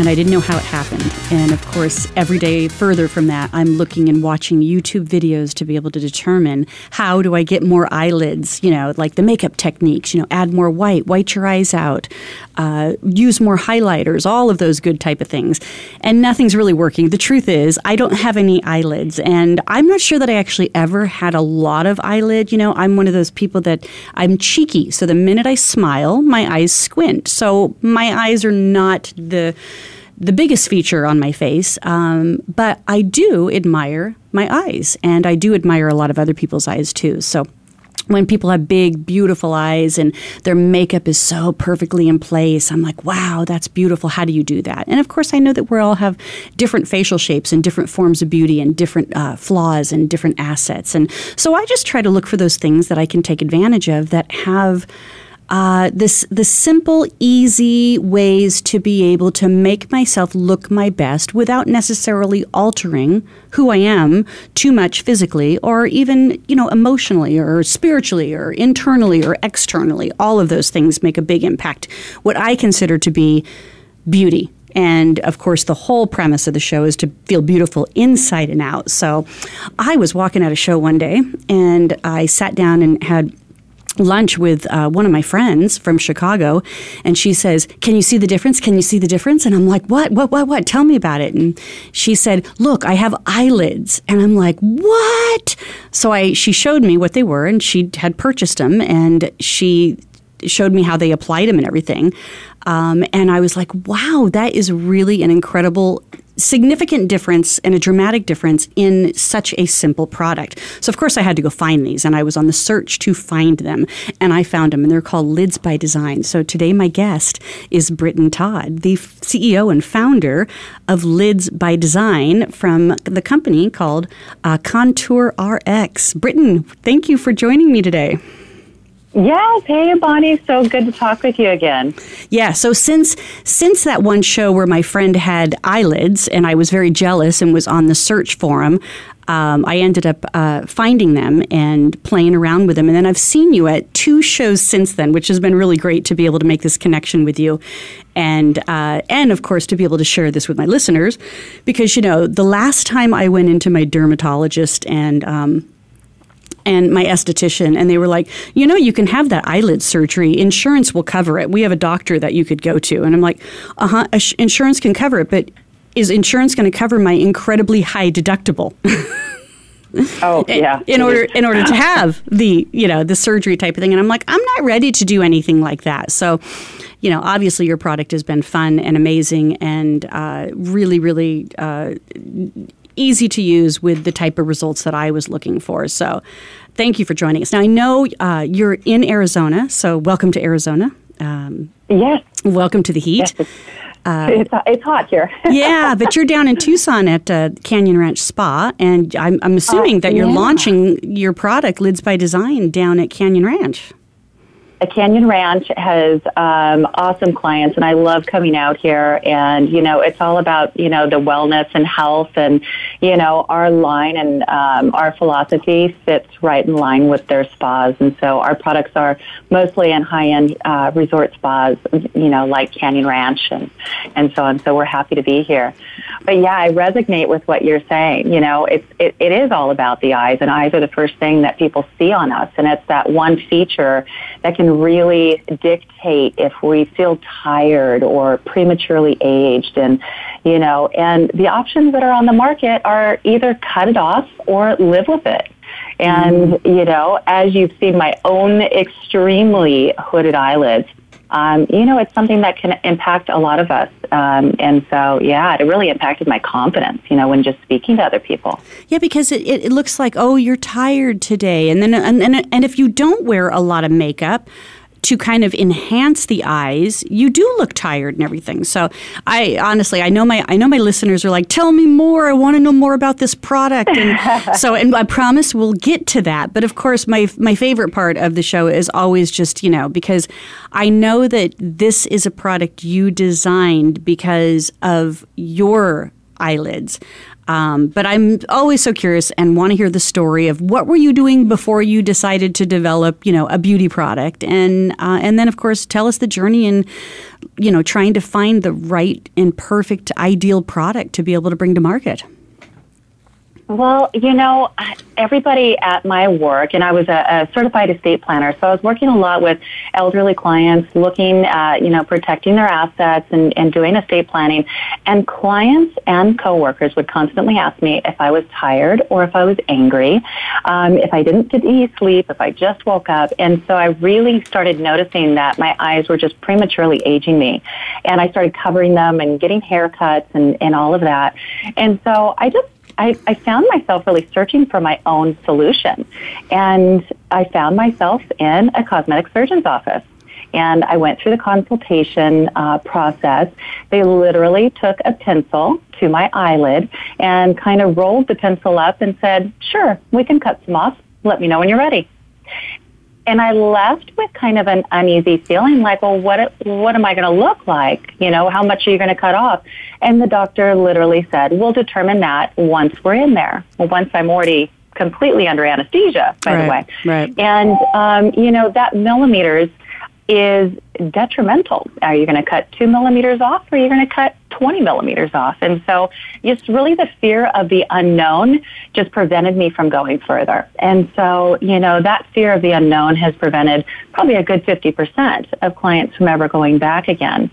and I didn't know how it happened. And of course, every day further from that, I'm looking and watching YouTube videos to be able to determine how do I get more eyelids, you know, like the makeup techniques, you know, add more white, white your eyes out, uh, use more highlighters, all of those good type of things. And nothing's really working. The truth is, I don't have any eyelids, and I'm not sure that I actually ever had a lot of eyelid. You know, I'm one of those people that I'm cheeky. So the minute I smile, my eyes squint. So my eyes are not the the biggest feature on my face, um, but I do admire my eyes, and I do admire a lot of other people's eyes too. So when people have big, beautiful eyes and their makeup is so perfectly in place, I'm like, wow, that's beautiful. How do you do that? And of course, I know that we all have different facial shapes and different forms of beauty and different uh, flaws and different assets. And so I just try to look for those things that I can take advantage of that have uh, this the simple, easy ways to be able to make myself look my best without necessarily altering who I am too much physically or even you know emotionally or spiritually or internally or externally. All of those things make a big impact. What I consider to be beauty and of course, the whole premise of the show is to feel beautiful inside and out. So I was walking at a show one day and I sat down and had lunch with uh, one of my friends from Chicago, and she says, "Can you see the difference? Can you see the difference?" And I'm like, "What? What? What? What? Tell me about it." And she said, "Look, I have eyelids," and I'm like, "What?" So I she showed me what they were, and she had purchased them, and she showed me how they applied them and everything. Um, and I was like, wow, that is really an incredible significant difference and a dramatic difference in such a simple product. So, of course, I had to go find these, and I was on the search to find them, and I found them, and they're called Lids by Design. So, today, my guest is Britton Todd, the CEO and founder of Lids by Design from the company called uh, Contour RX. Britton, thank you for joining me today. Yes, hey Bonnie, so good to talk with you again. Yeah, so since since that one show where my friend had eyelids and I was very jealous and was on the search for um, I ended up uh, finding them and playing around with them. And then I've seen you at two shows since then, which has been really great to be able to make this connection with you, and uh, and of course to be able to share this with my listeners, because you know the last time I went into my dermatologist and um, and my esthetician, and they were like, you know, you can have that eyelid surgery. Insurance will cover it. We have a doctor that you could go to. And I'm like, uh huh, insurance can cover it, but is insurance going to cover my incredibly high deductible? oh yeah. In order in order to have the you know the surgery type of thing, and I'm like, I'm not ready to do anything like that. So, you know, obviously your product has been fun and amazing, and uh, really, really uh, easy to use with the type of results that I was looking for. So, thank you for joining us. Now, I know uh, you're in Arizona, so welcome to Arizona. Um, yes. Welcome to the heat. Yes. Uh, it's, it's hot here. yeah, but you're down in Tucson at uh, Canyon Ranch Spa, and I'm, I'm assuming uh, that you're yeah. launching your product, Lids by Design, down at Canyon Ranch Canyon Ranch has um, awesome clients, and I love coming out here. And you know, it's all about you know the wellness and health, and you know, our line and um, our philosophy fits right in line with their spas. And so, our products are mostly in high-end uh, resort spas, you know, like Canyon Ranch and and so on. So we're happy to be here. But yeah, I resonate with what you're saying. You know, it's it, it is all about the eyes, and eyes are the first thing that people see on us, and it's that one feature that can really dictate if we feel tired or prematurely aged and you know and the options that are on the market are either cut it off or live with it and mm-hmm. you know as you've seen my own extremely hooded eyelids um, you know, it's something that can impact a lot of us. Um, and so, yeah, it really impacted my confidence, you know, when just speaking to other people. Yeah, because it, it looks like, oh, you're tired today. And then, and, and, and if you don't wear a lot of makeup, to kind of enhance the eyes, you do look tired and everything. So I honestly, I know my I know my listeners are like, tell me more. I want to know more about this product. And so, and I promise we'll get to that. But of course, my my favorite part of the show is always just you know because I know that this is a product you designed because of your eyelids. Um, but I'm always so curious and want to hear the story of what were you doing before you decided to develop, you know, a beauty product, and uh, and then of course tell us the journey in, you know, trying to find the right and perfect ideal product to be able to bring to market. Well, you know, everybody at my work, and I was a, a, certified estate planner, so I was working a lot with elderly clients, looking at, you know, protecting their assets and, and doing estate planning. And clients and coworkers would constantly ask me if I was tired or if I was angry, um, if I didn't get any sleep, if I just woke up. And so I really started noticing that my eyes were just prematurely aging me. And I started covering them and getting haircuts and, and all of that. And so I just I, I found myself really searching for my own solution. And I found myself in a cosmetic surgeon's office. And I went through the consultation uh, process. They literally took a pencil to my eyelid and kind of rolled the pencil up and said, Sure, we can cut some off. Let me know when you're ready. And I left with kind of an uneasy feeling like, well, what, what am I going to look like? You know, how much are you going to cut off? And the doctor literally said, we'll determine that once we're in there. Well, once I'm already completely under anesthesia, by right, the way. Right. And, um, you know, that millimeters is detrimental. Are you going to cut two millimeters off or are you going to cut 20 millimeters off? And so just really the fear of the unknown just prevented me from going further. And so, you know, that fear of the unknown has prevented probably a good 50% of clients from ever going back again.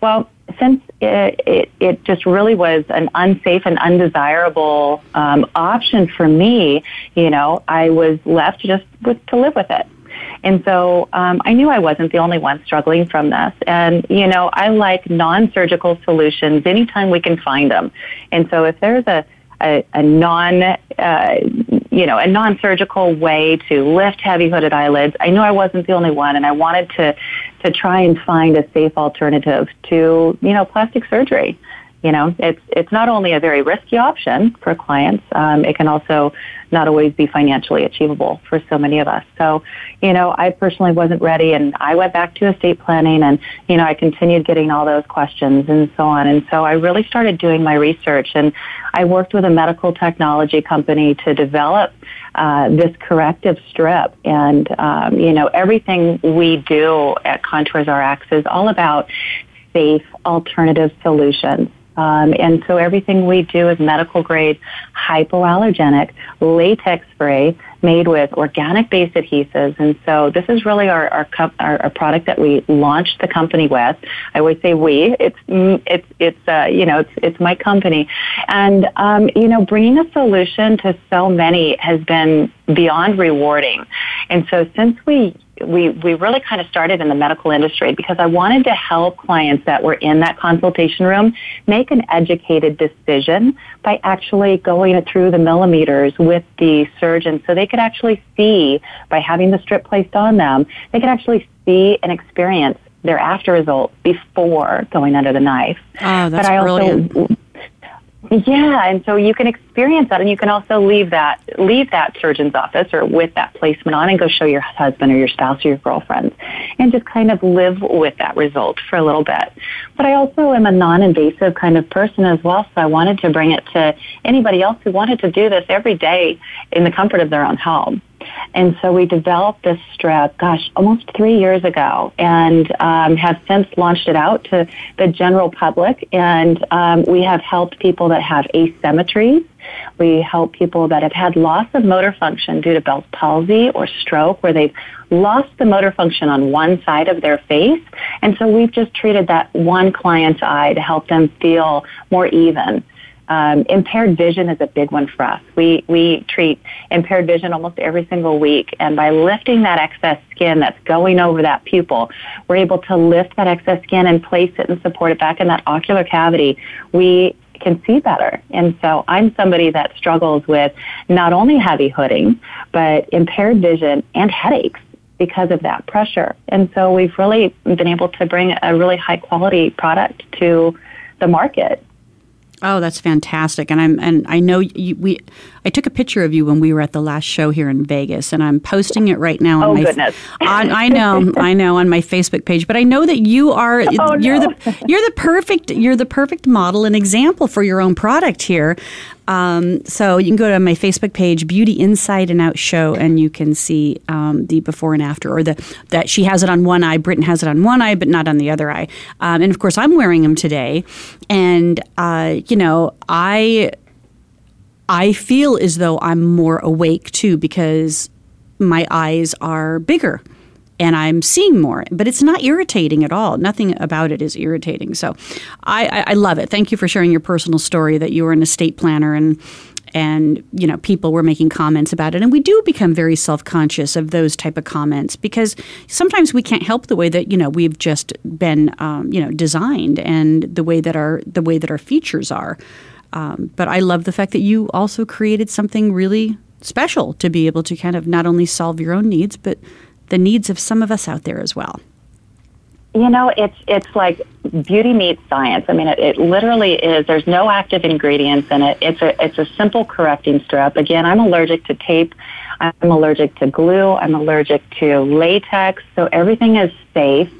Well, since it, it, it, just really was an unsafe and undesirable um, option for me, you know, I was left just with, to live with it. And so um, I knew I wasn't the only one struggling from this. And, you know, I like non surgical solutions anytime we can find them. And so if there's a, a, a non, uh, you know, a non-surgical way to lift heavy-hooded eyelids. I knew I wasn't the only one, and I wanted to to try and find a safe alternative to, you know, plastic surgery. You know, it's it's not only a very risky option for clients, um, it can also not always be financially achievable for so many of us. So, you know, I personally wasn't ready, and I went back to estate planning, and you know, I continued getting all those questions and so on. And so, I really started doing my research, and I worked with a medical technology company to develop uh, this corrective strip. And, um, you know, everything we do at Contours RX is all about safe alternative solutions. Um, and so everything we do is medical grade, hypoallergenic, latex free, made with organic based adhesives. And so this is really our, our, our, our, product that we launched the company with. I always say we. It's it's it's uh, you know it's it's my company, and um, you know bringing a solution to so many has been beyond rewarding. And so since we we, we really kind of started in the medical industry because I wanted to help clients that were in that consultation room make an educated decision by actually going through the millimeters with the surgeon so they could actually see by having the strip placed on them, they could actually see and experience their after results before going under the knife. Oh, that's but I brilliant. Yeah, and so you can experience that, and you can also leave that leave that surgeon's office or with that placement on, and go show your husband or your spouse or your girlfriend, and just kind of live with that result for a little bit. But I also am a non-invasive kind of person as well, so I wanted to bring it to anybody else who wanted to do this every day in the comfort of their own home. And so we developed this strip, gosh, almost three years ago, and um, have since launched it out to the general public. And um, we have helped people that have asymmetries. We help people that have had loss of motor function due to Bell's palsy or stroke, where they've lost the motor function on one side of their face. And so we've just treated that one client's eye to help them feel more even um, impaired vision is a big one for us. We we treat impaired vision almost every single week, and by lifting that excess skin that's going over that pupil, we're able to lift that excess skin and place it and support it back in that ocular cavity. We can see better. And so I'm somebody that struggles with not only heavy hooding, but impaired vision and headaches. because of that pressure. And so we've really been able to bring a really high quality product to the market. Oh, that's fantastic! And I'm and I know you, we. I took a picture of you when we were at the last show here in Vegas, and I'm posting it right now. On oh my, goodness! On, I know, I know, on my Facebook page. But I know that you are. Oh, you're no. the you're the perfect you're the perfect model and example for your own product here. Um, so you can go to my Facebook page, Beauty Inside and Out Show, and you can see um, the before and after, or the that she has it on one eye, Britton has it on one eye, but not on the other eye. Um, and of course, I'm wearing them today, and uh, you know, I I feel as though I'm more awake too because my eyes are bigger and I'm seeing more, but it's not irritating at all. Nothing about it is irritating. So I, I, I love it. Thank you for sharing your personal story that you were an estate planner and and you know people were making comments about it and we do become very self-conscious of those type of comments because sometimes we can't help the way that you know we've just been um, you know designed and the way that our the way that our features are um, but I love the fact that you also created something really special to be able to kind of not only solve your own needs, but the needs of some of us out there as well. You know, it's it's like beauty meets science. I mean, it, it literally is. There's no active ingredients in it. It's a it's a simple correcting strip. Again, I'm allergic to tape. I'm allergic to glue. I'm allergic to latex. So everything is safe.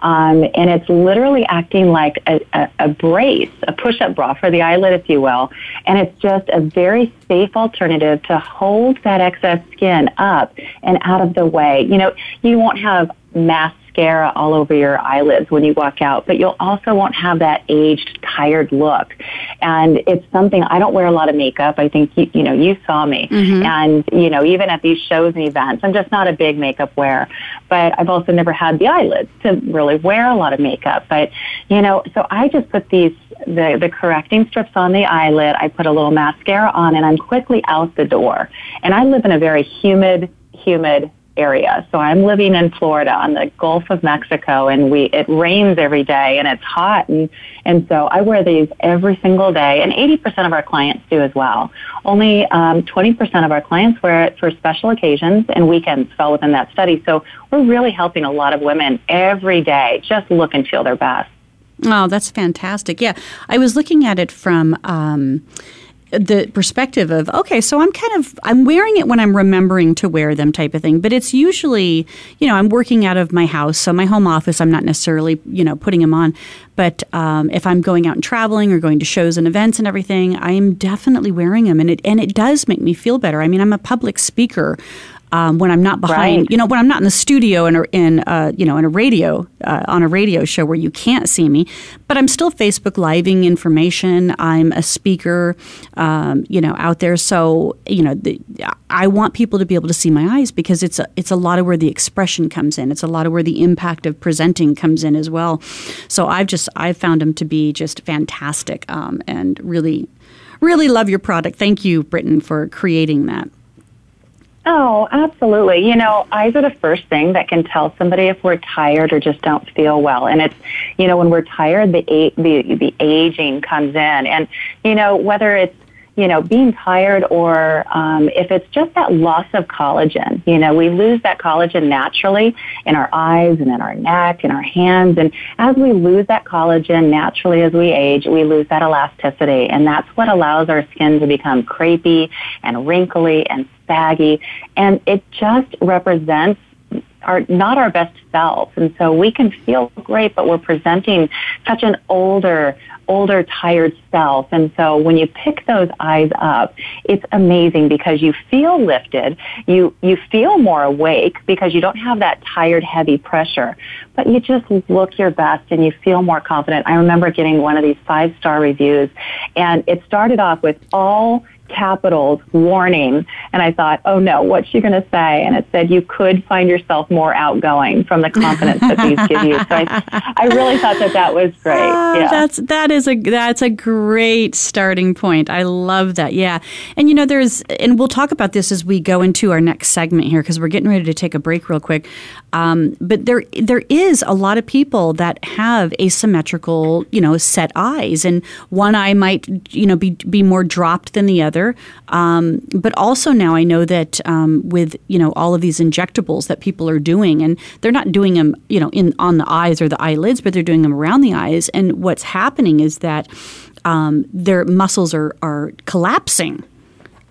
Um, and it's literally acting like a, a, a brace, a push-up bra for the eyelid, if you will. And it's just a very safe alternative to hold that excess skin up and out of the way. You know, you won't have mass mascara all over your eyelids when you walk out, but you'll also won't have that aged, tired look. And it's something I don't wear a lot of makeup. I think you, you know you saw me, mm-hmm. and you know even at these shows and events, I'm just not a big makeup wearer. But I've also never had the eyelids to really wear a lot of makeup. But you know, so I just put these the, the correcting strips on the eyelid. I put a little mascara on and I'm quickly out the door. And I live in a very humid, humid area. So I'm living in Florida on the Gulf of Mexico and we, it rains every day and it's hot. And, and so I wear these every single day and 80% of our clients do as well. Only um, 20% of our clients wear it for special occasions and weekends fell within that study. So we're really helping a lot of women every day just look and feel their best. Oh, that's fantastic. Yeah. I was looking at it from, um, the perspective of okay so i'm kind of i'm wearing it when i'm remembering to wear them type of thing. But it's usually you know i'm working out of my house so my home office i'm not necessarily you know putting them on. But um, if i'm going out and traveling or going to shows and events and everything i am definitely wearing them and it and it does make me feel better. I mean i'm a public speaker um, when I'm not behind, right. you know, when I'm not in the studio and in uh, you know in a radio uh, on a radio show where you can't see me, but I'm still Facebook living information. I'm a speaker, um, you know, out there. So you know, the, I want people to be able to see my eyes because it's a it's a lot of where the expression comes in. It's a lot of where the impact of presenting comes in as well. So I've just I've found them to be just fantastic um, and really really love your product. Thank you, Britton, for creating that. Oh, absolutely. You know, eyes are the first thing that can tell somebody if we're tired or just don't feel well. And it's, you know, when we're tired, the the the aging comes in, and you know whether it's you know, being tired or um, if it's just that loss of collagen. You know, we lose that collagen naturally in our eyes and in our neck and our hands. And as we lose that collagen naturally as we age, we lose that elasticity. And that's what allows our skin to become crepey and wrinkly and saggy. And it just represents are not our best selves. And so we can feel great, but we're presenting such an older, older, tired self. And so when you pick those eyes up, it's amazing because you feel lifted. You, you feel more awake because you don't have that tired, heavy pressure, but you just look your best and you feel more confident. I remember getting one of these five star reviews and it started off with all capitals warning. And i thought oh no what's she going to say? And it said you could find yourself more outgoing from the confidence that these give you. So I, I really thought that that was great. Uh, yeah. that's that is a that's a great starting point. I love that. Yeah. And you know there's and we'll talk about this as we go into our next segment here because we're getting ready to take a break real quick um, but there there is a lot of people that have asymmetrical you know set eyes and one eye might you know be be more dropped than the other. Um, but also now I know that um, with you know all of these injectables that people are doing, and they're not doing them you know in on the eyes or the eyelids, but they're doing them around the eyes. And what's happening is that um, their muscles are are collapsing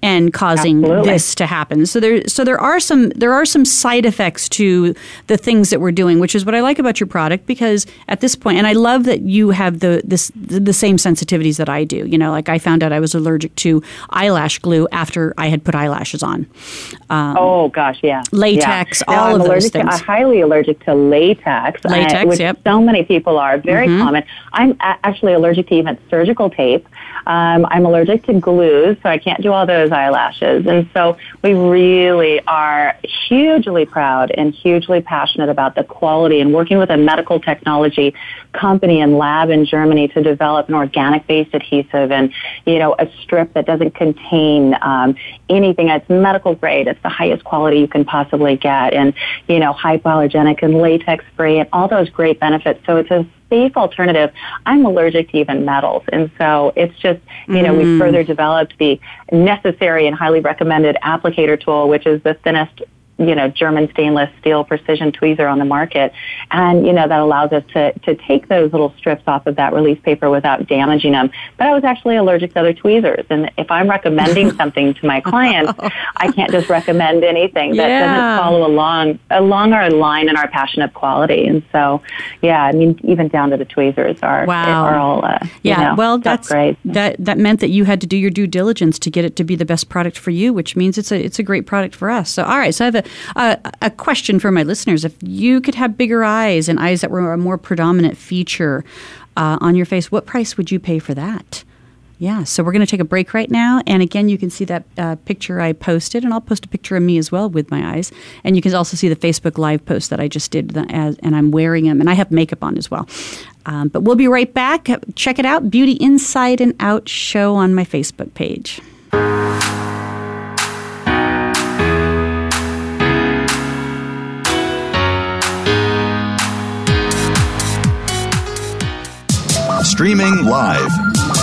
and causing Absolutely. this to happen. So there so there are some there are some side effects to the things that we're doing, which is what I like about your product because at this point and I love that you have the this the same sensitivities that I do. You know, like I found out I was allergic to eyelash glue after I had put eyelashes on. Um, oh gosh, yeah. Latex, yeah. all of those things. To, I'm highly allergic to latex. Latex, uh, which yep. so many people are. Very mm-hmm. common. I'm a- actually allergic to even surgical tape. Um, I'm allergic to glue, so I can't do all those eyelashes. And so we really are hugely proud and hugely passionate about the quality and working with a medical technology company and lab in Germany to develop an organic based adhesive and, you know, a strip that doesn't contain um, anything. It's medical grade. It's the highest quality you can possibly get and, you know, hypoallergenic and latex free and all those great benefits. So it's a safe alternative. I'm allergic to even metals. And so it's just, you know, Mm. we've further developed the necessary and highly recommended applicator tool, which is the thinnest you know, German stainless steel precision tweezer on the market. And, you know, that allows us to, to take those little strips off of that release paper without damaging them. But I was actually allergic to other tweezers. And if I'm recommending something to my clients, I can't just recommend anything that Yeah. doesn't follow along, along our line and our passion of quality. And so, yeah, I mean, even down to the tweezers are, Wow. are all, uh, you Yeah, know, well, that's grade. that that meant that you had the a have a question for my listeners: If you could have bigger eyes and eyes that were a more predominant feature uh, on your face, what price would you pay for that? Yeah, so we're going to take a break right now. And again, you can see that uh, picture I posted, and I'll post a picture of me as well with my eyes. And you can also see the Facebook Live post that I just did, that- as, and I'm wearing them, and I have makeup on as well. Um, but we'll be right back. Check it out Beauty Inside and Out show on my Facebook page. Streaming live.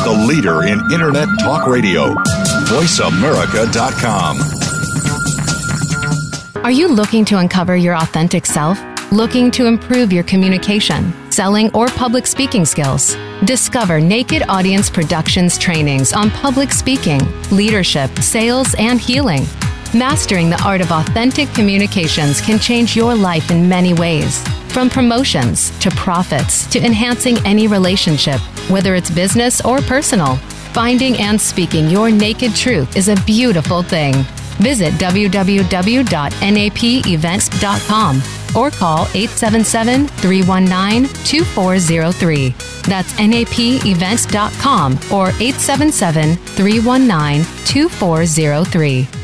The leader in Internet talk radio. VoiceAmerica.com. Are you looking to uncover your authentic self? Looking to improve your communication, selling, or public speaking skills? Discover Naked Audience Productions trainings on public speaking, leadership, sales, and healing. Mastering the art of authentic communications can change your life in many ways. From promotions to profits to enhancing any relationship, whether it's business or personal. Finding and speaking your naked truth is a beautiful thing. Visit www.napevents.com or call 877 319 2403. That's napevents.com or 877 319 2403.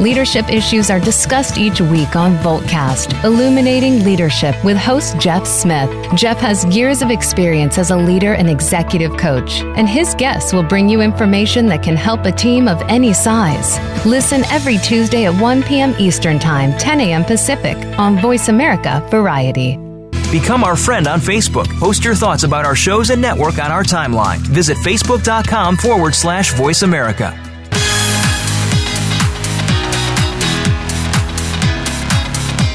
Leadership issues are discussed each week on Voltcast, Illuminating Leadership with host Jeff Smith. Jeff has years of experience as a leader and executive coach, and his guests will bring you information that can help a team of any size. Listen every Tuesday at 1 p.m. Eastern Time, 10 a.m. Pacific on Voice America Variety. Become our friend on Facebook. Post your thoughts about our shows and network on our timeline. Visit facebook.com forward slash voice America.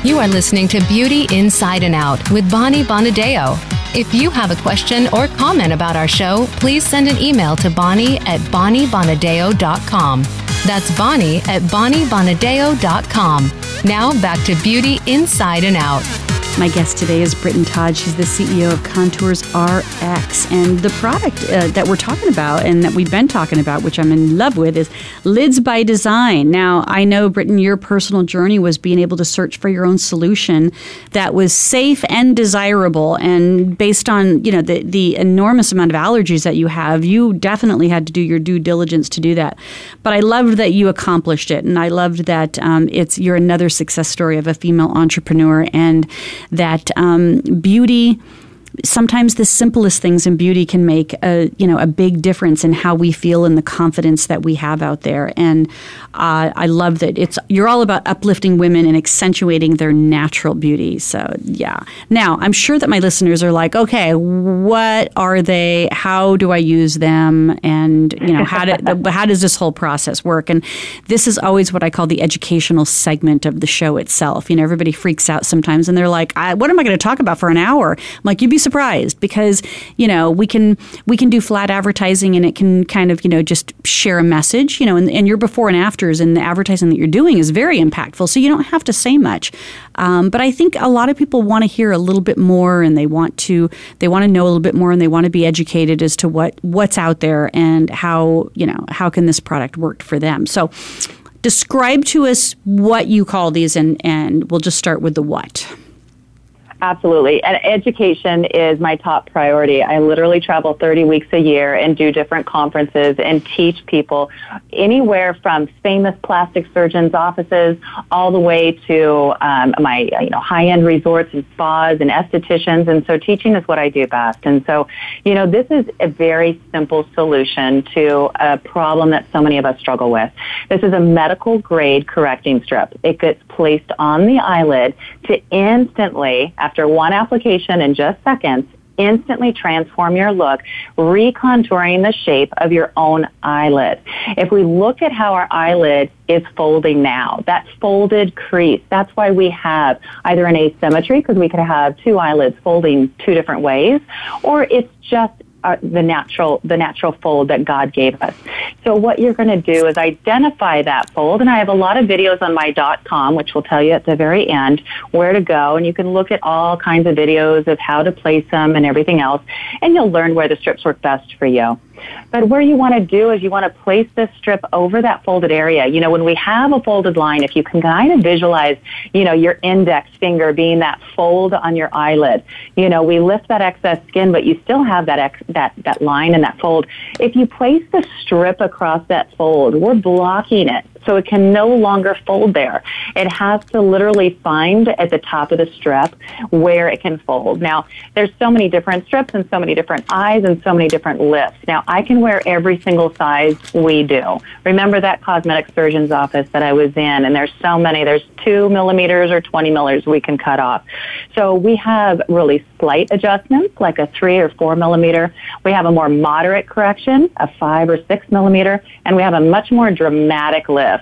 You are listening to Beauty Inside and Out with Bonnie Bonadeo. If you have a question or comment about our show, please send an email to Bonnie at BonnieBonadeo.com. That's Bonnie at BonnieBonadeo.com. Now back to Beauty Inside and Out. My guest today is Britton Todd. She's the CEO of Contours RX. And the product uh, that we're talking about and that we've been talking about, which I'm in love with, is Lids by Design. Now, I know, Britton, your personal journey was being able to search for your own solution that was safe and desirable. And based on, you know, the, the enormous amount of allergies that you have, you definitely had to do your due diligence to do that. But I loved that you accomplished it. And I loved that um, it's you're another success story of a female entrepreneur and that um, beauty sometimes the simplest things in beauty can make a you know a big difference in how we feel and the confidence that we have out there. And uh, I love that it's you're all about uplifting women and accentuating their natural beauty. So yeah. Now I'm sure that my listeners are like, okay, what are they? How do I use them? And you know how do, how does this whole process work? And this is always what I call the educational segment of the show itself. You know, everybody freaks out sometimes, and they're like, "What am I going to talk about for an hour?" I'm like, "You'd be surprised because you know we can we can do flat advertising, and it can kind of you know just share a message, you know, and, and your before and afters and the advertising that you're doing is very impactful. So you don't have to say much. Um, but I think a lot of people want to hear a little bit more, and they want to they want to know a little bit more, and they want to be educated as to what what's out there and how you know how can this product work for them. So describe to us what you call these, and and we'll just start with the what. Absolutely. And education is my top priority. I literally travel 30 weeks a year and do different conferences and teach people anywhere from famous plastic surgeons' offices all the way to um, my you know high-end resorts and spas and estheticians. And so teaching is what I do best. And so, you know, this is a very simple solution to a problem that so many of us struggle with. This is a medical grade correcting strip. It gets placed on the eyelid to instantly after one application in just seconds, instantly transform your look, recontouring the shape of your own eyelid. If we look at how our eyelid is folding now, that folded crease, that's why we have either an asymmetry, because we could have two eyelids folding two different ways, or it's just uh, the natural the natural fold that God gave us. So what you're going to do is identify that fold, and I have a lot of videos on my dot .com, which will tell you at the very end where to go, and you can look at all kinds of videos of how to place them and everything else, and you'll learn where the strips work best for you. But where you want to do is you want to place this strip over that folded area. You know, when we have a folded line, if you can kind of visualize, you know, your index finger being that fold on your eyelid, you know, we lift that excess skin, but you still have that ex- that that line and that fold. If you place the strip across that fold, we're blocking it so it can no longer fold there. It has to literally find at the top of the strip where it can fold. Now, there's so many different strips and so many different eyes and so many different lifts. Now, I can wear every single size we do. Remember that cosmetic surgeon's office that I was in, and there's so many. There's two millimeters or 20 milliliters we can cut off. So we have really slight adjustments, like a three or four millimeter. We have a more moderate correction, a five or six millimeter, and we have a much more dramatic lift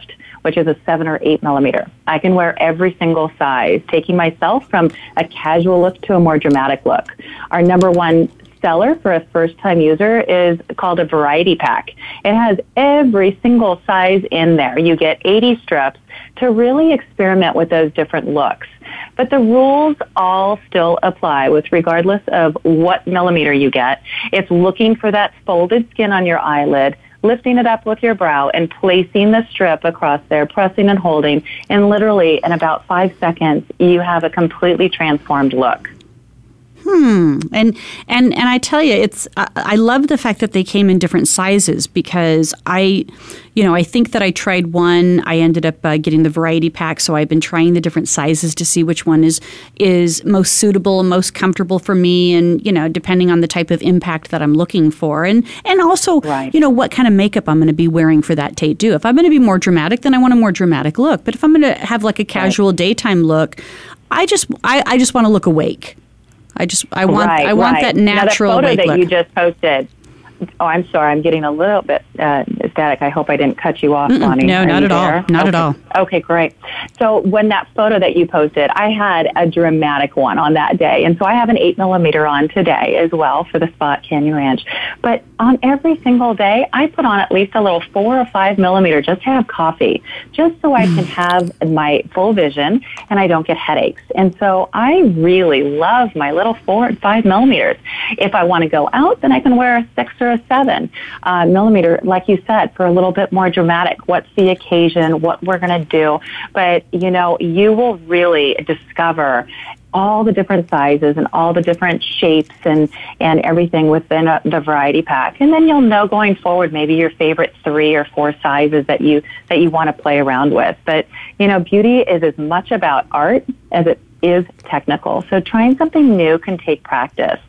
which is a seven or eight millimeter. I can wear every single size, taking myself from a casual look to a more dramatic look. Our number one seller for a first time user is called a variety pack. It has every single size in there. You get 80 strips to really experiment with those different looks. But the rules all still apply with regardless of what millimeter you get. It's looking for that folded skin on your eyelid, lifting it up with your brow and placing the strip across there, pressing and holding, and literally in about five seconds, you have a completely transformed look. Hmm. And and and I tell you, it's I, I love the fact that they came in different sizes because I, you know, I think that I tried one. I ended up uh, getting the variety pack, so I've been trying the different sizes to see which one is is most suitable, most comfortable for me, and you know, depending on the type of impact that I'm looking for, and and also, right. you know, what kind of makeup I'm going to be wearing for that day too. If I'm going to be more dramatic, then I want a more dramatic look. But if I'm going to have like a casual right. daytime look, I just I, I just want to look awake. I just I want right, I want right. that natural. Now, the photo that look. you just posted Oh, I'm sorry. I'm getting a little bit uh, static. I hope I didn't cut you off, Bonnie. No, Are not at there? all. Not okay. at all. Okay, great. So when that photo that you posted, I had a dramatic one on that day, and so I have an eight millimeter on today as well for the spot Canyon Ranch. But on every single day, I put on at least a little four or five millimeter just to have coffee, just so I can have my full vision and I don't get headaches. And so I really love my little four and five millimeters. If I want to go out, then I can wear a six or seven uh, millimeter, like you said, for a little bit more dramatic. What's the occasion? What we're going to do? But you know, you will really discover all the different sizes and all the different shapes and, and everything within a, the variety pack. And then you'll know going forward maybe your favorite three or four sizes that you, that you want to play around with. But, you know, beauty is as much about art as it is technical. So trying something new can take practice.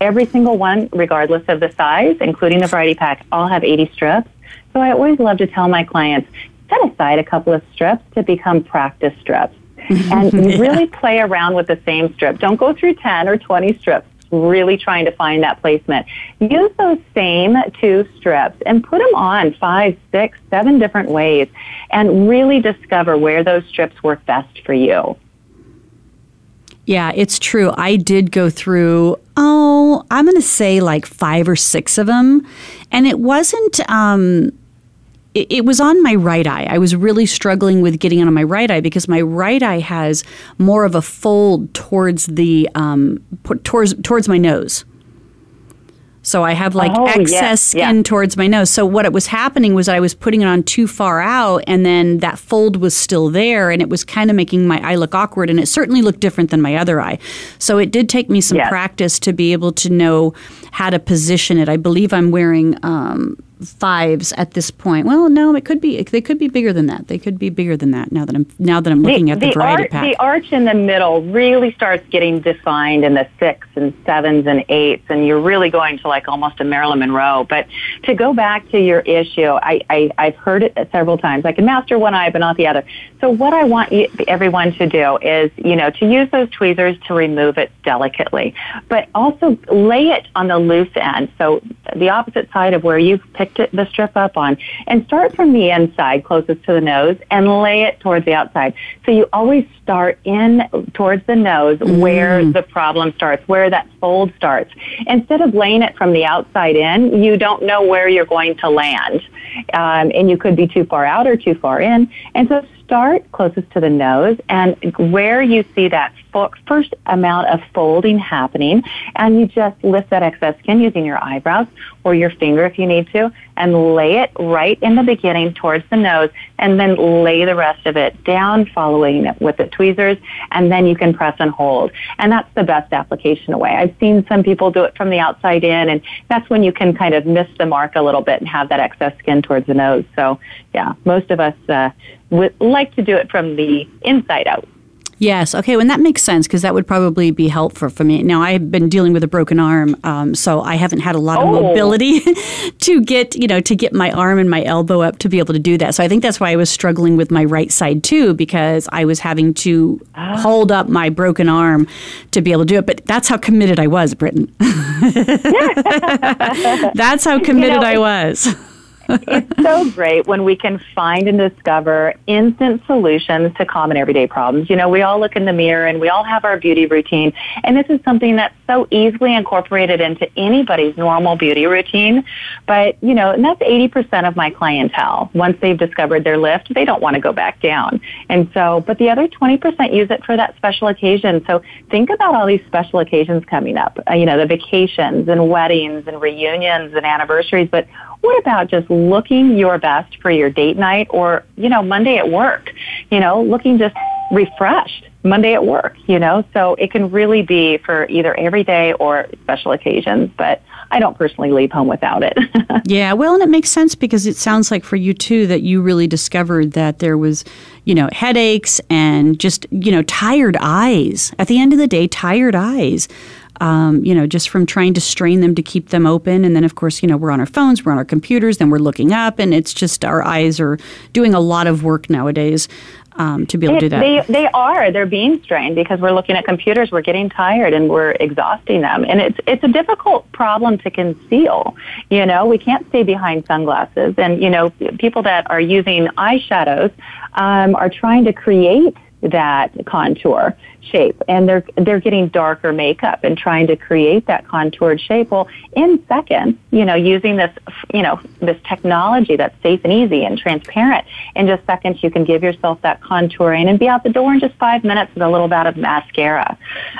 Every single one, regardless of the size, including the variety pack, all have 80 strips. So I always love to tell my clients, set aside a couple of strips to become practice strips. and yeah. really play around with the same strip. Don't go through 10 or 20 strips really trying to find that placement. Use those same two strips and put them on five, six, seven different ways and really discover where those strips work best for you. Yeah, it's true. I did go through, oh, I'm going to say like five or six of them. And it wasn't, um, it, it was on my right eye. I was really struggling with getting it on my right eye because my right eye has more of a fold towards the um, towards towards my nose. So I have like oh, excess yes, skin yeah. towards my nose. So what it was happening was I was putting it on too far out and then that fold was still there and it was kind of making my eye look awkward and it certainly looked different than my other eye. So it did take me some practice to be able to know how to position it. I believe I'm wearing um, fives at this point. Well, no, it could be. They could be bigger than that. They could be bigger than that. Now that I'm now that I'm looking the, at the, the variety arch, pack. The arch in the middle really starts getting defined in the six and sevens and eights, and you're really going to like almost a Marilyn Monroe. But to go back to your issue, I, I I've heard it several times. I can master one eye, but not the other. So what I want you, everyone to do is, you know, to use those tweezers to remove it delicately, but also lay it on the loose end. So the opposite side of where you've picked it, the strip up on and start from the inside closest to the nose and lay it towards the outside. So you always start in towards the nose mm. where the problem starts, where that fold starts. Instead of laying it from the outside in, you don't know where you're going to land. Um, and you could be too far out or too far in. And so start closest to the nose and where you see that first amount of folding happening and you just lift that excess skin using your eyebrows or your finger if you need to and lay it right in the beginning towards the nose and then lay the rest of it down following it with the tweezers and then you can press and hold. And that's the best application away i've seen some people do it from the outside in and that's when you can kind of miss the mark a little bit and have that excess skin towards the nose. So yeah most of us uh, would like to do it from the inside out. Yes. Okay. Well, that makes sense because that would probably be helpful for me. Now, I've been dealing with a broken arm, um, so I haven't had a lot of oh. mobility to get, you know, to get my arm and my elbow up to be able to do that. So I think that's why I was struggling with my right side too, because I was having to oh. hold up my broken arm to be able to do it. But that's how committed I was, Britton. that's how committed you know, I was it's so great when we can find and discover instant solutions to common everyday problems. You know, we all look in the mirror and we all have our beauty routine, and this is something that's so easily incorporated into anybody's normal beauty routine. But, you know, and that's 80% of my clientele. Once they've discovered their lift, they don't want to go back down. And so, but the other 20% use it for that special occasion. So think about all these special occasions coming up, uh, you know, the vacations and weddings and reunions and anniversaries, but what about just looking your best for your date night or, you know, Monday at work? You know, looking just refreshed Monday at work, you know? So it can really be for either every day or special occasions, but I don't personally leave home without it. yeah, well, and it makes sense because it sounds like for you too that you really discovered that there was, you know, headaches and just, you know, tired eyes. At the end of the day, tired eyes um, you know, just from trying to strain them to keep them open. And then, of course, you know, we're on our phones, we're on our computers, then we're looking up, and it's just our eyes are doing a lot of work nowadays. Um, to be able it, to do that. They, they are. They're being strained because we're looking at computers. We're getting tired and we're exhausting them. And it's it's a difficult problem to conceal. You know, we can't stay behind sunglasses. And you know, people that are using eyeshadows um, are trying to create that contour shape. And they're they're getting darker makeup and trying to create that contoured shape. Well in seconds you know using this you know this technology that's safe and easy and transparent in just seconds you can give yourself that contouring and be out the door in just five minutes with a little bit of mascara.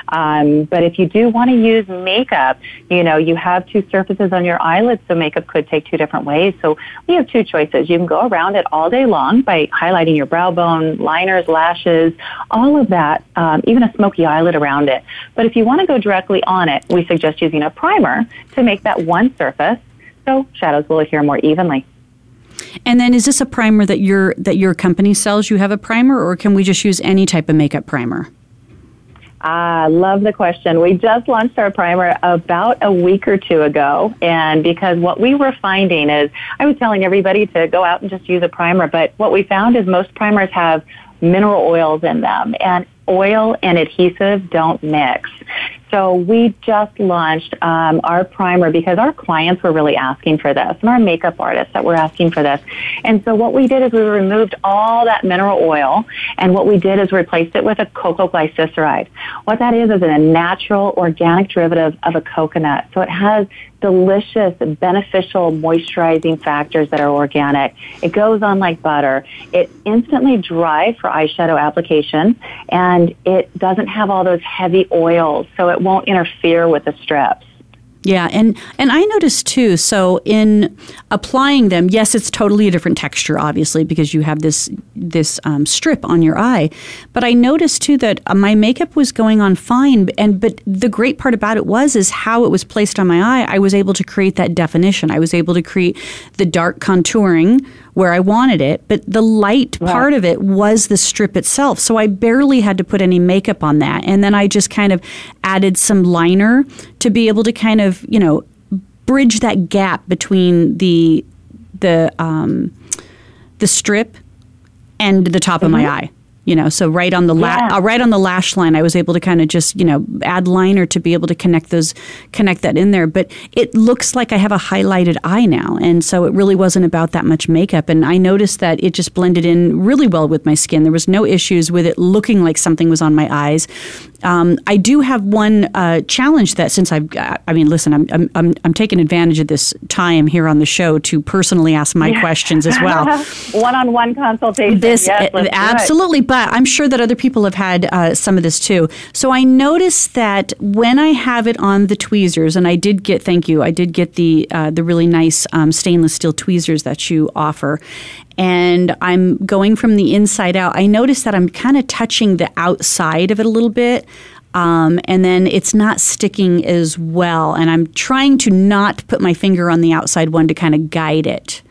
Um, but if you do want to use makeup you know you have two surfaces on your eyelids so makeup could take two different ways. So we have two choices. You can go around it all day long by highlighting your brow bone liners lashes all of that um, even a smoky eyelid around it. But if you want to go directly on it, we suggest using a primer to make that one surface so shadows will adhere more evenly. And then is this a primer that your that your company sells? You have a primer or can we just use any type of makeup primer? I love the question. We just launched our primer about a week or two ago. And because what we were finding is, I was telling everybody to go out and just use a primer, but what we found is most primers have mineral oils in them. And oil and adhesive don't mix. So we just launched um, our primer because our clients were really asking for this, and our makeup artists that were asking for this. And so what we did is we removed all that mineral oil, and what we did is replaced it with a coco glyceride. What that is is a natural organic derivative of a coconut. So it has delicious, beneficial moisturizing factors that are organic. It goes on like butter. It instantly dry for eyeshadow application, and it doesn't have all those heavy oils, so it won't interfere with the strips. Yeah, and and I noticed too. So in applying them, yes, it's totally a different texture, obviously, because you have this this um, strip on your eye. But I noticed too that uh, my makeup was going on fine, and but the great part about it was is how it was placed on my eye. I was able to create that definition. I was able to create the dark contouring where I wanted it, but the light right. part of it was the strip itself. So I barely had to put any makeup on that. And then I just kind of added some liner to be able to kind of, you know, bridge that gap between the the um, the strip and the top mm-hmm. of my mm-hmm. eye you know so right on the la- yeah. uh, right on the lash line i was able to kind of just you know add liner to be able to connect those connect that in there. But it looks like i have a highlighted eye now and so it really wasn't about that much makeup. And i noticed that it just blended in really well with my skin. There was no issues with it looking like something was on my eyes um, I do have one uh, challenge that since I've, I mean, listen, I'm, I'm, I'm taking advantage of this time here on the show to personally ask my yeah. questions as well. One-on-one consultation. This yes, absolutely, but I'm sure that other people have had uh, some of this too. So I noticed that when I have it on the tweezers, and I did get, thank you, I did get the uh, the really nice um, stainless steel tweezers that you offer, and I'm going from the inside out, I notice that I'm kind of touching the outside of it a little bit. Um, and then it's not sticking as well. And I'm trying to not put my finger on the outside one to kind of guide it.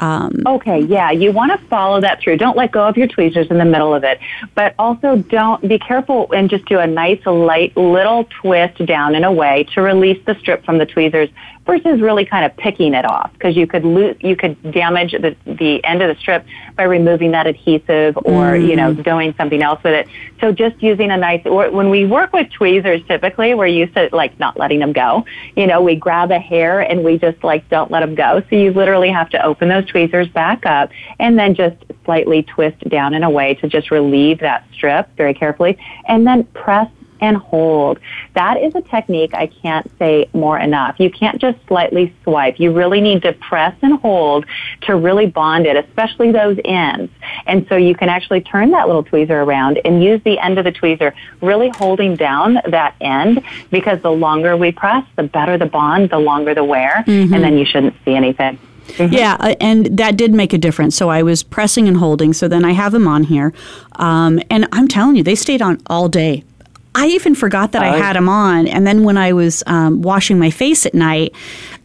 Um, okay, yeah, you want to follow that through. Don't let go of your tweezers in the middle of it, but also don't be careful and just do a nice light little twist down and away to release the strip from the tweezers versus really kind of picking it off because you could lose, you could damage the, the end of the strip by removing that adhesive or, mm. you know, mm. doing something else with it. So just using a nice, or when we work with tweezers, typically we're used to like not letting them go. You know, we grab a hair and we just like don't let them go. So you literally have to open those tweezers back up and then just slightly twist down in a way to just relieve that strip very carefully and then press and hold. That is a technique I can't say more enough. You can't just slightly swipe. You really need to press and hold to really bond it, especially those ends. And so you can actually turn that little tweezer around and use the end of the tweezer really holding down that end because the longer we press, the better the bond, the longer the wear, mm-hmm. and then you shouldn't see anything. Mm-hmm. Yeah, uh, and that did make a difference. So I was pressing and holding. So then I have them on here. Um, and I'm telling you, they stayed on all day. I even forgot that I had them on. And then when I was um, washing my face at night,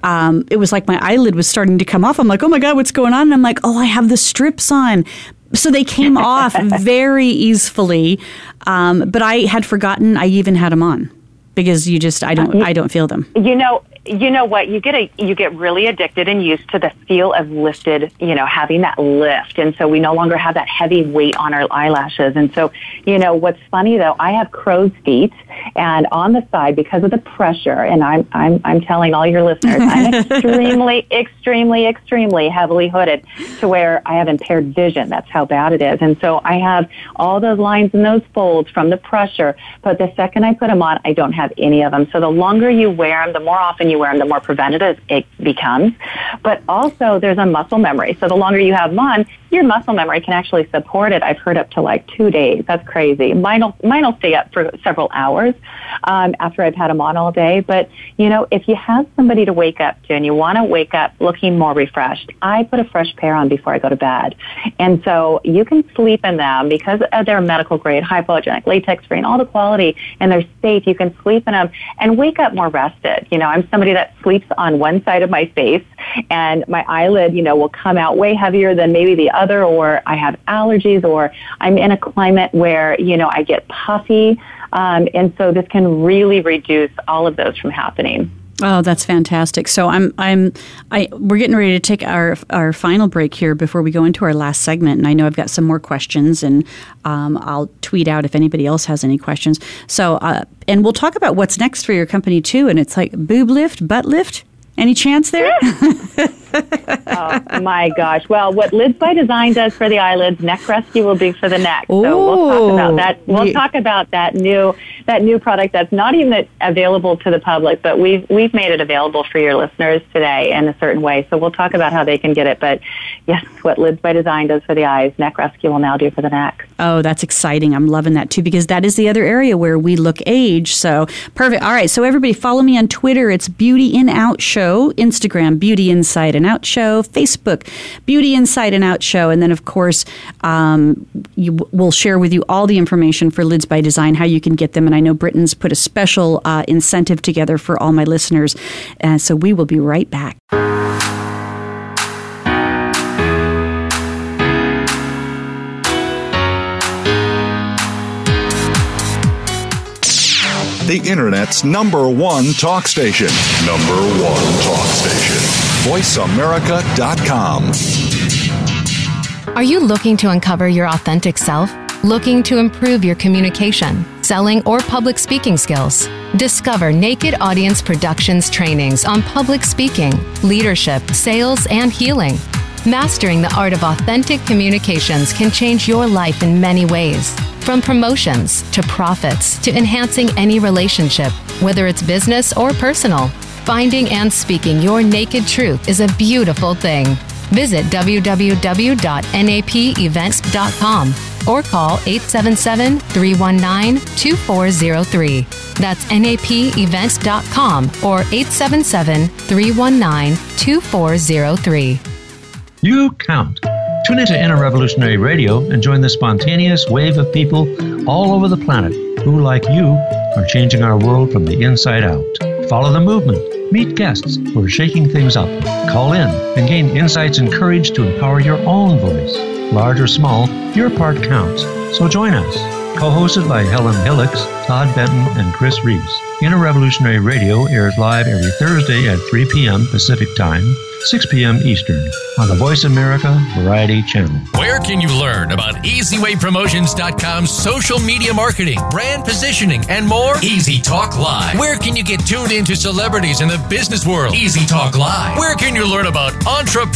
um, it was like my eyelid was starting to come off. I'm like, oh my God, what's going on? And I'm like, oh, I have the strips on. So they came off very easily. Um, but I had forgotten I even had them on because you just I don't I don't feel them. You know, you know what? You get a you get really addicted and used to the feel of lifted you know having that lift. And so we no longer have that heavy weight on our eyelashes. And so you know what's funny though i have crow's feet and on the side because of the pressure and i'm i'm i'm telling all your listeners i'm extremely extremely extremely heavily hooded to where i have impaired vision. That's how bad it is. And so i have all those lines and those folds from the pressure but the second i put them on i don't have any of them so the longer you wear them the more often you you wear them, the more preventative it becomes. But also, there's a muscle memory. So the longer you have them on, your muscle memory can actually support it. I've heard up to like two days. That's crazy. Mine'll mine'll stay up for several hours um, after I've had them on all day. But you know, if you have somebody to wake up to and you want to wake up looking more refreshed, I put a fresh pair on before I go to bed, and so you can sleep in them because they're medical grade, hypoallergenic, latex free, and all the quality, and they're safe. You can sleep in them and wake up more rested. You know, I'm somebody that sleeps on one side of my face, and my eyelid, you know, will come out way heavier than maybe the other other, or I have allergies, or I'm in a climate where, you know, I get puffy. Um, and so this can really reduce all of those from happening. Oh, that's fantastic. So I'm I'm I we're getting ready to take our our final break here before we go into our last segment, and I know I've got some more questions, and um, I'll tweet out if anybody else has any questions. So uh, and we'll talk about what's next for your company too. And it's like boob lift, butt lift. Any chance there? oh my gosh! Well, what Lids by Design does for the eyelids, Neck Rescue will do for the neck. So we'll talk about that. We'll yeah. talk about that new that new product that's not even available to the public, but we've we've made it available for your listeners today in a certain way. So we'll talk about how they can get it. But yes, what Lids by Design does for the eyes, Neck Rescue will now do for the neck. Oh, that's exciting! I'm loving that too because that is the other area where we look age. So perfect. All right, so everybody follow me on Twitter. It's Beauty in Out Show, Instagram Beauty Inside and Out Show, Facebook Beauty Inside and Out Show, and then of course um, you, we'll share with you all the information for Lids by Design, how you can get them and I know Britton's put a special uh, incentive together for all my listeners. And so we will be right back. The Internet's number one talk station. Number one talk station. VoiceAmerica.com. Are you looking to uncover your authentic self? Looking to improve your communication, selling, or public speaking skills? Discover Naked Audience Productions trainings on public speaking, leadership, sales, and healing. Mastering the art of authentic communications can change your life in many ways. From promotions to profits to enhancing any relationship, whether it's business or personal. Finding and speaking your naked truth is a beautiful thing. Visit www.napevents.com or call 877 319 2403. That's napevents.com or 877 319 2403. You count. Tune into Inner Revolutionary Radio and join the spontaneous wave of people all over the planet who, like you, are changing our world from the inside out. Follow the movement. Meet guests who are shaking things up. Call in and gain insights and courage to empower your own voice large or small, your part counts. So join us. Co-hosted by Helen Hillocks, Todd Benton, and Chris Reeves. Inner Revolutionary Radio airs live every Thursday at 3 p.m. Pacific Time 6 p.m. Eastern on the Voice America Variety Channel. Where can you learn about EasywayPromotions.com's social media marketing, brand positioning, and more? Easy Talk Live. Where can you get tuned into celebrities in the business world? Easy Talk Live. Where can you learn about entrepreneur?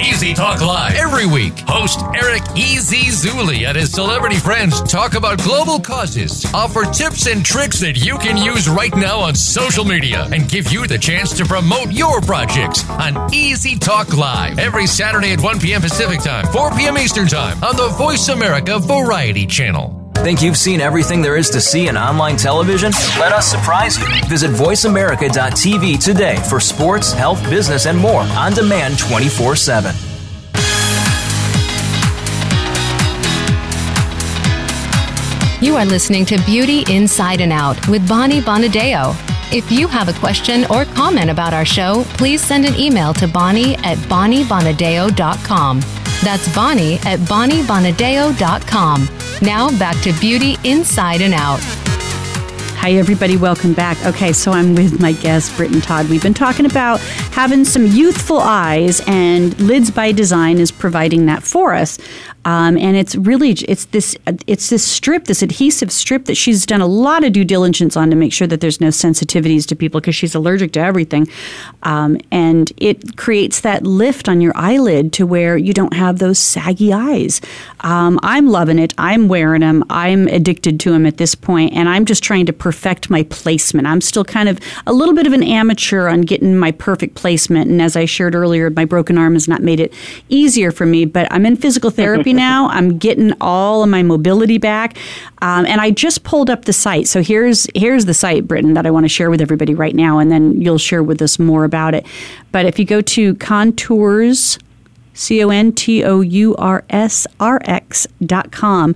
Easy Talk Live. Every week, host Eric E.Z. Zuli and his celebrity friends talk about global causes, offer tips and tricks that you can use right now on social media, and give you the chance to promote your projects on Easy Talk Live every Saturday at 1 p.m. Pacific Time, 4 p.m. Eastern Time on the Voice America Variety Channel. Think you've seen everything there is to see in online television? Let us surprise you. Visit VoiceAmerica.tv today for sports, health, business, and more on demand 24 7. You are listening to Beauty Inside and Out with Bonnie Bonadeo. If you have a question or comment about our show, please send an email to Bonnie at BonnieBonadeo.com. That's Bonnie at BonnieBonadeo.com. Now back to Beauty Inside and Out. Hi, everybody. Welcome back. Okay, so I'm with my guest, Britton Todd. We've been talking about having some youthful eyes, and Lids by Design is providing that for us. Um, and it's really it's this it's this strip, this adhesive strip that she's done a lot of due diligence on to make sure that there's no sensitivities to people because she's allergic to everything, um, and it creates that lift on your eyelid to where you don't have those saggy eyes. Um, I'm loving it. I'm wearing them. I'm addicted to them at this point, and I'm just trying to perfect my placement. I'm still kind of a little bit of an amateur on getting my perfect placement, and as I shared earlier, my broken arm has not made it easier for me. But I'm in physical therapy now. I'm getting all of my mobility back. Um, and I just pulled up the site. So here's here's the site, Britton, that I want to share with everybody right now, and then you'll share with us more about it. But if you go to contours, C O N T O U R S R X dot com.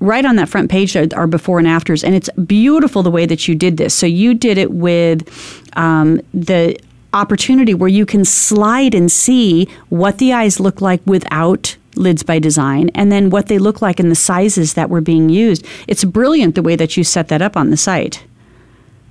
Right on that front page are, before and afters, and it's beautiful the way that you did this. So you did it with um, the opportunity where you can slide and see what the eyes look like without lids by design and then what they look like and the sizes that were being used. It's brilliant the way that you set that up on the site.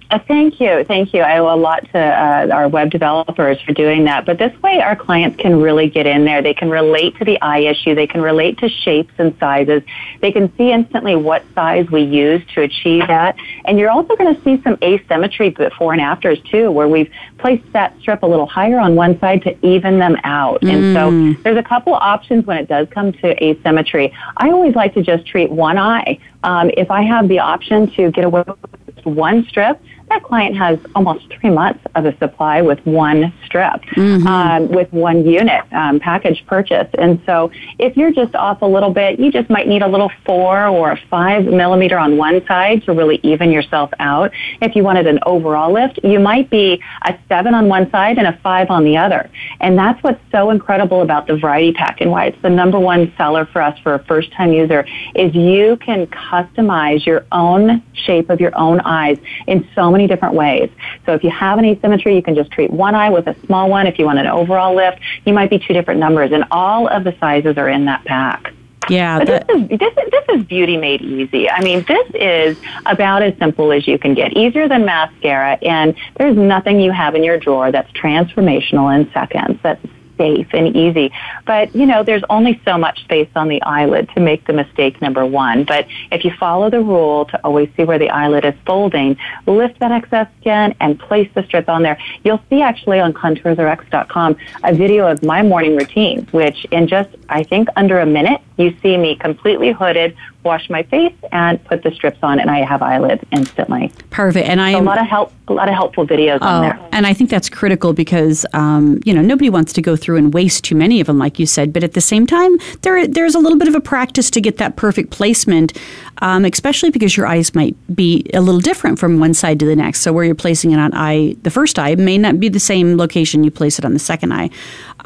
Uh, thank you. Thank you. I owe a lot to uh, our web developers for doing that. But this way, our clients can really get in there. They can relate to the eye issue. They can relate to shapes and sizes. They can see instantly what size we use to achieve that. And you're also going to see some asymmetry before and afters, too, where we've placed that strip a little higher on one side to even them out. Mm. And so mm. there's a couple options when it does come to asymmetry. I always like to just treat one eye. Um, if I have the option to get away with one strip, that client has almost three months of a supply with one strip, mm-hmm. um, with one unit um, package purchase. And so if you're just off a little bit, you just might need a little four or a five millimeter on one side to really even yourself out. If you wanted an overall lift, you might be a seven on one side and a five on the other. And that's what's so incredible about the variety pack and why it's the number one seller for us for a first time user is you can customize your own shape of your own eyes in so many many different ways. So if you have an asymmetry, you can just treat one eye with a small one. If you want an overall lift, you might be two different numbers, and all of the sizes are in that pack. Yeah, this is this is this is beauty made easy. I mean, this is about as simple as you can get, easier than mascara, and there's nothing you have in your drawer that's transformational in seconds. That's safe and easy. But, you know, there's only so much space on the eyelid to make the mistake number one. But if you follow the rule to always see where the eyelid is folding, lift that excess skin and place the strip on there. You'll see actually on contoursrx.com a video of my morning routine, which in just, I think, under a minute, you see me completely hooded wash my face and put the strips on, and I have eyelids instantly. Perfect. And I so a lot of help, a lot of helpful videos oh, on there. And I think that's critical because um, you know nobody wants to go through and waste too many of them, like you said. But at the same time, there there's a little bit of a practice to get that perfect placement, um, especially because your eyes might be a little different from one side to the next. So where you're placing it on eye, the first eye may not be the same location you place it on the second eye.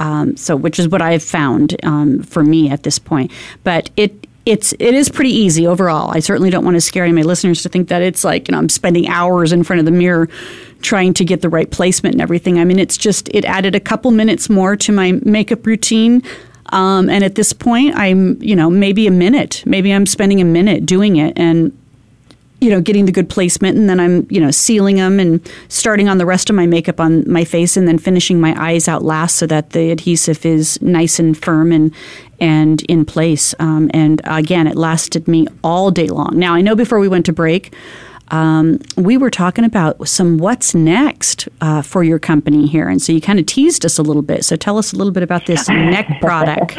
Um, so which is what I've found um, for me at this point. But it it's it is pretty easy overall. I certainly don't want to scare any of my listeners to think that it's like you know I'm spending hours in front of the mirror trying to get the right placement and everything. I mean, it's just it added a couple minutes more to my makeup routine. Um, and at this point, I'm you know maybe a minute, maybe I'm spending a minute doing it, and you know, getting the good placement, and then I'm, you know, sealing them and starting on the rest of my makeup on my face, and then finishing my eyes out last so that the adhesive is nice and firm and and in place. Um, and again, it lasted me all day long. Now I know before we went to break. Um, we were talking about some what's next uh, for your company here. And so you kind of teased us a little bit. So tell us a little bit about this neck product.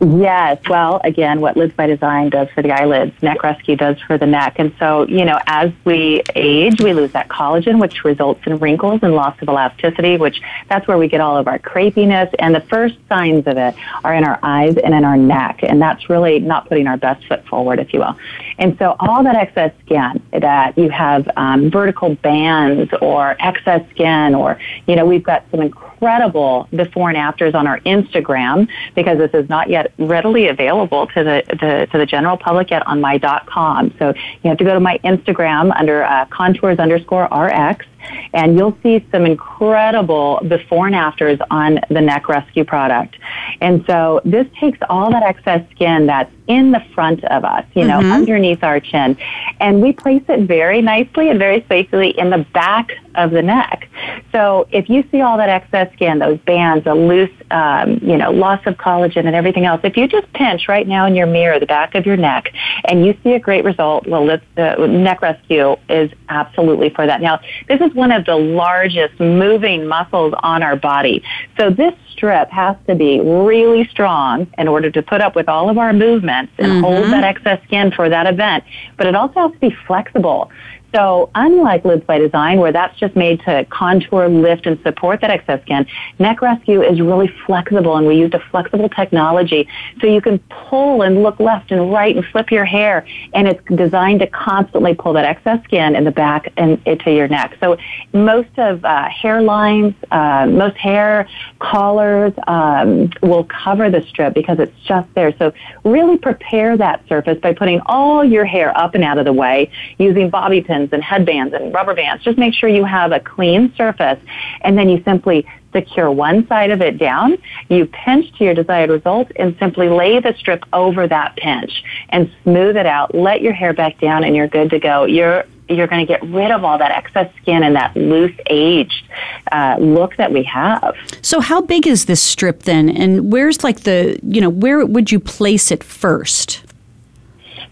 Yes. Well, again, what Lids by Design does for the eyelids, Neck Rescue does for the neck. And so, you know, as we age, we lose that collagen, which results in wrinkles and loss of elasticity, which that's where we get all of our crepiness. And the first signs of it are in our eyes and in our neck. And that's really not putting our best foot forward, if you will. And so all that excess skin that you have um, vertical bands or excess skin or, you know, we've got some incredible before and afters on our Instagram because this is not yet readily available to the, the to the general public yet on my.com. So you have to go to my Instagram under uh, contours underscore RX and you'll see some incredible before and afters on the neck rescue product. And so this takes all that excess skin that's in the front of us, you know, mm-hmm. underneath our chin, and we place it very nicely and very safely in the back of the neck. So if you see all that excess skin, those bands, the loose, um, you know, loss of collagen and everything else, if you just pinch right now in your mirror the back of your neck and you see a great result, well, uh, neck rescue is absolutely for that. Now, this is one of the largest moving muscles on our body. So this strip has to be really strong in order to put up with all of our movements and mm-hmm. hold that excess skin for that event. But it also has to be flexible. So unlike Lids by Design, where that's just made to contour, lift, and support that excess skin, Neck Rescue is really flexible, and we used a flexible technology so you can pull and look left and right and flip your hair, and it's designed to constantly pull that excess skin in the back and into your neck. So most of uh, hairlines, uh, most hair collars um, will cover the strip because it's just there. So really prepare that surface by putting all your hair up and out of the way using bobby pins and headbands and rubber bands. Just make sure you have a clean surface and then you simply secure one side of it down, you pinch to your desired result and simply lay the strip over that pinch and smooth it out. Let your hair back down and you're good to go. You're you're going to get rid of all that excess skin and that loose aged uh, look that we have. So, how big is this strip then? And where's like the, you know, where would you place it first?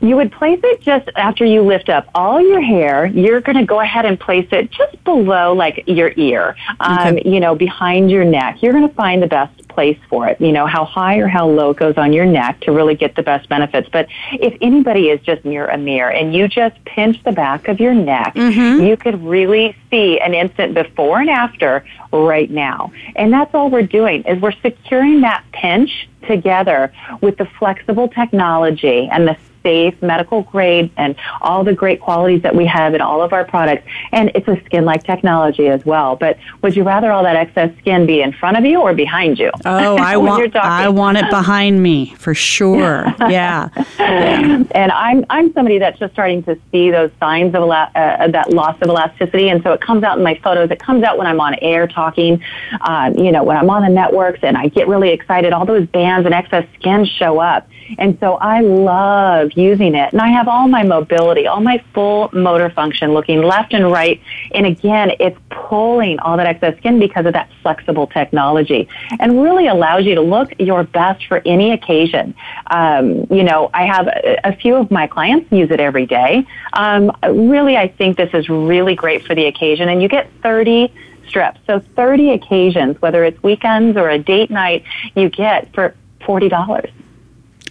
You would place it just after you lift up all your hair. You're going to go ahead and place it just below like your ear, um, okay. you know, behind your neck. You're going to find the best place for it. You know, how high or how low it goes on your neck to really get the best benefits. But if anybody is just near a mirror and you just pinch the back of your neck, mm-hmm. you could really see an instant before and after right now. And that's all we're doing is we're securing that pinch together with the flexible technology and the safe, medical grade, and all the great qualities that we have in all of our products. And it's a skin-like technology as well. But would you rather all that excess skin be in front of you or behind you? Oh, I want I want it behind me for sure. Yeah. yeah. And I'm I'm somebody that's just starting to see those signs of uh, that loss of elasticity, and so it comes out in my photos. It comes out when I'm on air talking. Uh, you know, when I'm on the networks and I get really excited, all those bands and excess skin show up. And so I love using it. And I have all my mobility, all my full motor function looking left and right. And again, it's pulling all that excess skin because of that flexible technology and really allows you to look your best for any occasion. Um, you know, I have a, a, few of my clients use it every day. Um, really, I think this is really great for the occasion. And you get 30 strips. So 30 occasions, whether it's weekends or a date night, you get for $40.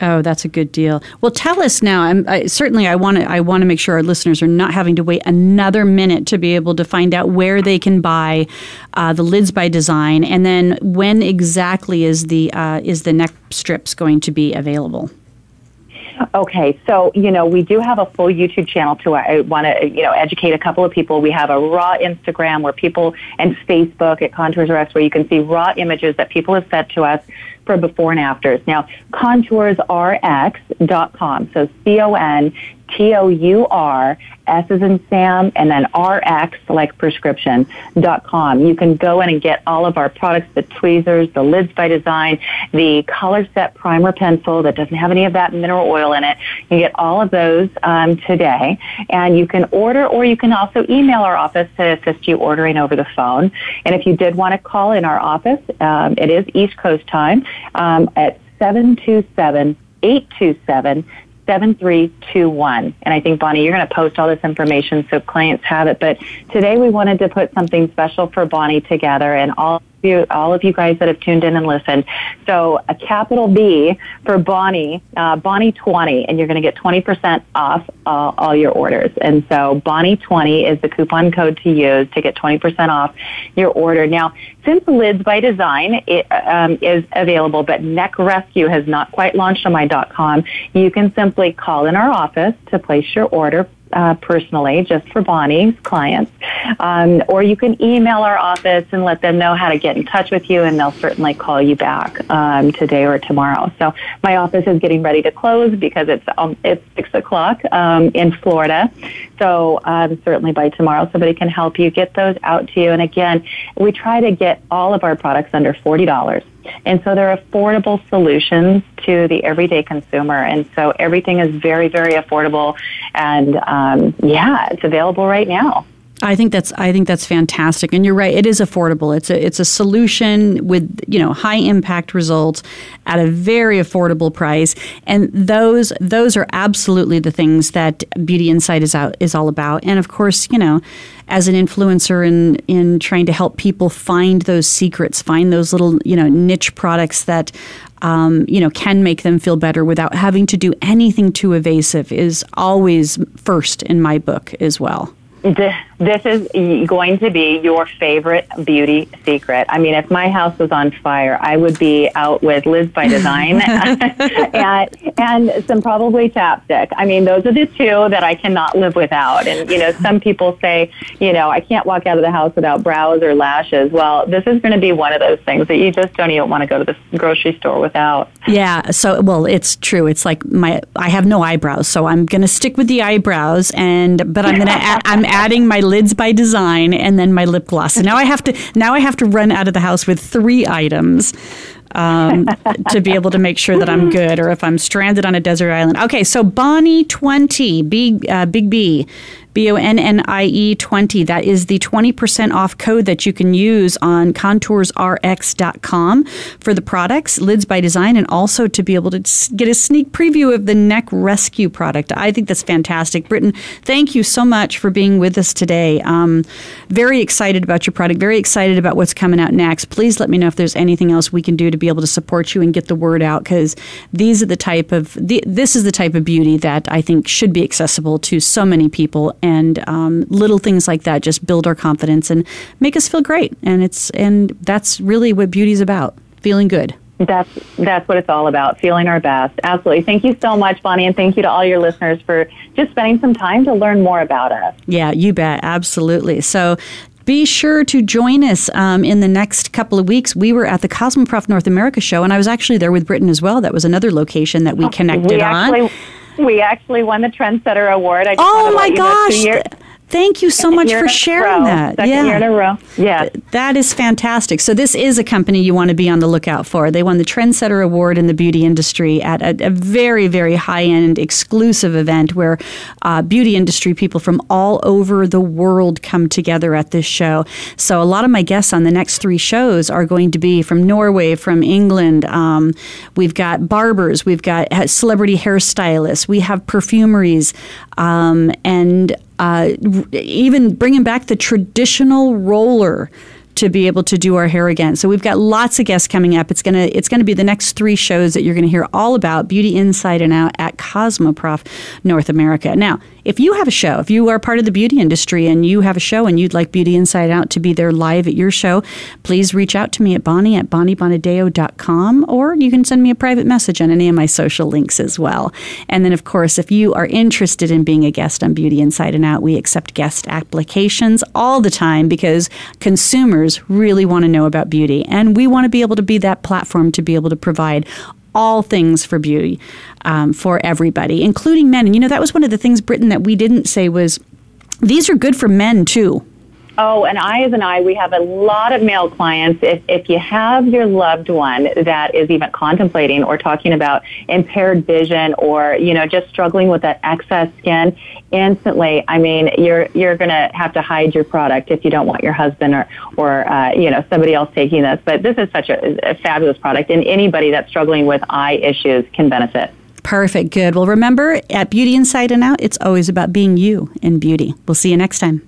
Oh, that's a good deal. Well, tell us now. I, certainly, I want to. I want to make sure our listeners are not having to wait another minute to be able to find out where they can buy uh, the lids by design, and then when exactly is the uh, is the neck strips going to be available. Okay, so you know we do have a full YouTube channel too. I want to you know educate a couple of people. We have a raw Instagram where people and Facebook at Contours RX where you can see raw images that people have sent to us for before and afters. Now, contoursrx.com. So C O N T O U R S is in Sam and then RX like prescription dot com. You can go in and get all of our products, the tweezers, the lids by design, the color set primer pencil that doesn't have any of that mineral oil in it. You get all of those um, today and you can order or you can also email our office to assist you ordering over the phone. And if you did want to call in our office, um, it is East Coast time um, at 727 827 7321. And I think, Bonnie, you're going to post all this information so clients have it. But today we wanted to put something special for Bonnie together and all you, all of you guys that have tuned in and listened. So a capital B for Bonnie, uh, Bonnie 20, and you're going to get 20% off uh, all your orders. And so Bonnie 20 is the coupon code to use to get 20% off your order. Now, since Lids by Design it, um, is available, but Neck Rescue has not quite launched on my.com, you can simply call in our office to place your order uh, personally, just for Bonnie's clients. Um, or you can email our office and let them know how to get in touch with you, and they'll certainly call you back um, today or tomorrow. So my office is getting ready to close because it's um, it's six o'clock um, in Florida. So um, certainly by tomorrow, somebody can help you get those out to you. And again, we try to get all of our products under forty dollars. And so they're affordable solutions to the everyday consumer. And so everything is very, very affordable. And um, yeah, it's available right now. I think that's I think that's fantastic, and you're right. It is affordable. It's a it's a solution with you know high impact results at a very affordable price, and those those are absolutely the things that Beauty Insight is out is all about. And of course, you know, as an influencer in in trying to help people find those secrets, find those little you know niche products that um, you know, can make them feel better without having to do anything too evasive is always first in my book as well. This is going to be your favorite beauty secret. I mean, if my house was on fire, I would be out with Lids by Design and, and some probably chapstick. I mean, those are the two that I cannot live without. And, you know, some people say, you know, I can't walk out of the house without brows or lashes. Well, this is going to be one of those things that you just don't even want to go to the grocery store without. Yeah. So, well, it's true. It's like my, I have no eyebrows, so I'm going to stick with the eyebrows and, but I'm going to, I'm adding my Lids by Design, and then my lip gloss. So now I have to now I have to run out of the house with three items um, to be able to make sure that I'm good, or if I'm stranded on a desert island. Okay, so Bonnie twenty, big uh, big B. B O N N I E 20. That is the 20% off code that you can use on contoursrx.com for the products, Lids by Design, and also to be able to get a sneak preview of the Neck Rescue product. I think that's fantastic. Britton, thank you so much for being with us today. Um, very excited about your product, very excited about what's coming out next. Please let me know if there's anything else we can do to be able to support you and get the word out because these are the type of, the, this is the type of beauty that I think should be accessible to so many people and um, little things like that just build our confidence and make us feel great. And it's and that's really what beauty's about: feeling good. That's that's what it's all about, feeling our best. Absolutely. Thank you so much, Bonnie, and thank you to all your listeners for just spending some time to learn more about us. Yeah, you bet. Absolutely. So be sure to join us um, in the next couple of weeks. We were at the Cosmoprof North America show, and I was actually there with Britton as well. That was another location that we connected we actually, on. We actually won the Trendsetter Award. I just oh my gosh! Thank you so much for sharing that. Second yeah. year in a row. Yeah. That is fantastic. So this is a company you want to be on the lookout for. They won the Trendsetter Award in the beauty industry at a, a very, very high-end exclusive event where uh, beauty industry people from all over the world come together at this show. So a lot of my guests on the next three shows are going to be from Norway, from England. Um, we've got barbers, we've got celebrity hairstylists, we have perfumeries, um, and uh, even bringing back the traditional roller to be able to do our hair again. So we've got lots of guests coming up. It's gonna it's gonna be the next three shows that you're gonna hear all about beauty inside and out at Cosmoprof North America. Now, if you have a show, if you are part of the beauty industry and you have a show and you'd like Beauty Inside Out to be there live at your show, please reach out to me at Bonnie at BonnieBonadeo.com or you can send me a private message on any of my social links as well. And then, of course, if you are interested in being a guest on Beauty Inside and Out, we accept guest applications all the time because consumers really want to know about beauty. And we want to be able to be that platform to be able to provide all things for beauty um, for everybody, including men. And you know, that was one of the things, Britton, that we didn't say was these are good for men too. Oh, and I, as an I, we have a lot of male clients. If, if you have your loved one that is even contemplating or talking about impaired vision or, you know, just struggling with that excess skin, instantly, I mean, you're, you're going to have to hide your product if you don't want your husband or, or uh, you know, somebody else taking this. But this is such a, a fabulous product, and anybody that's struggling with eye issues can benefit. Perfect. Good. Well, remember, at Beauty Inside and Out, it's always about being you in beauty. We'll see you next time.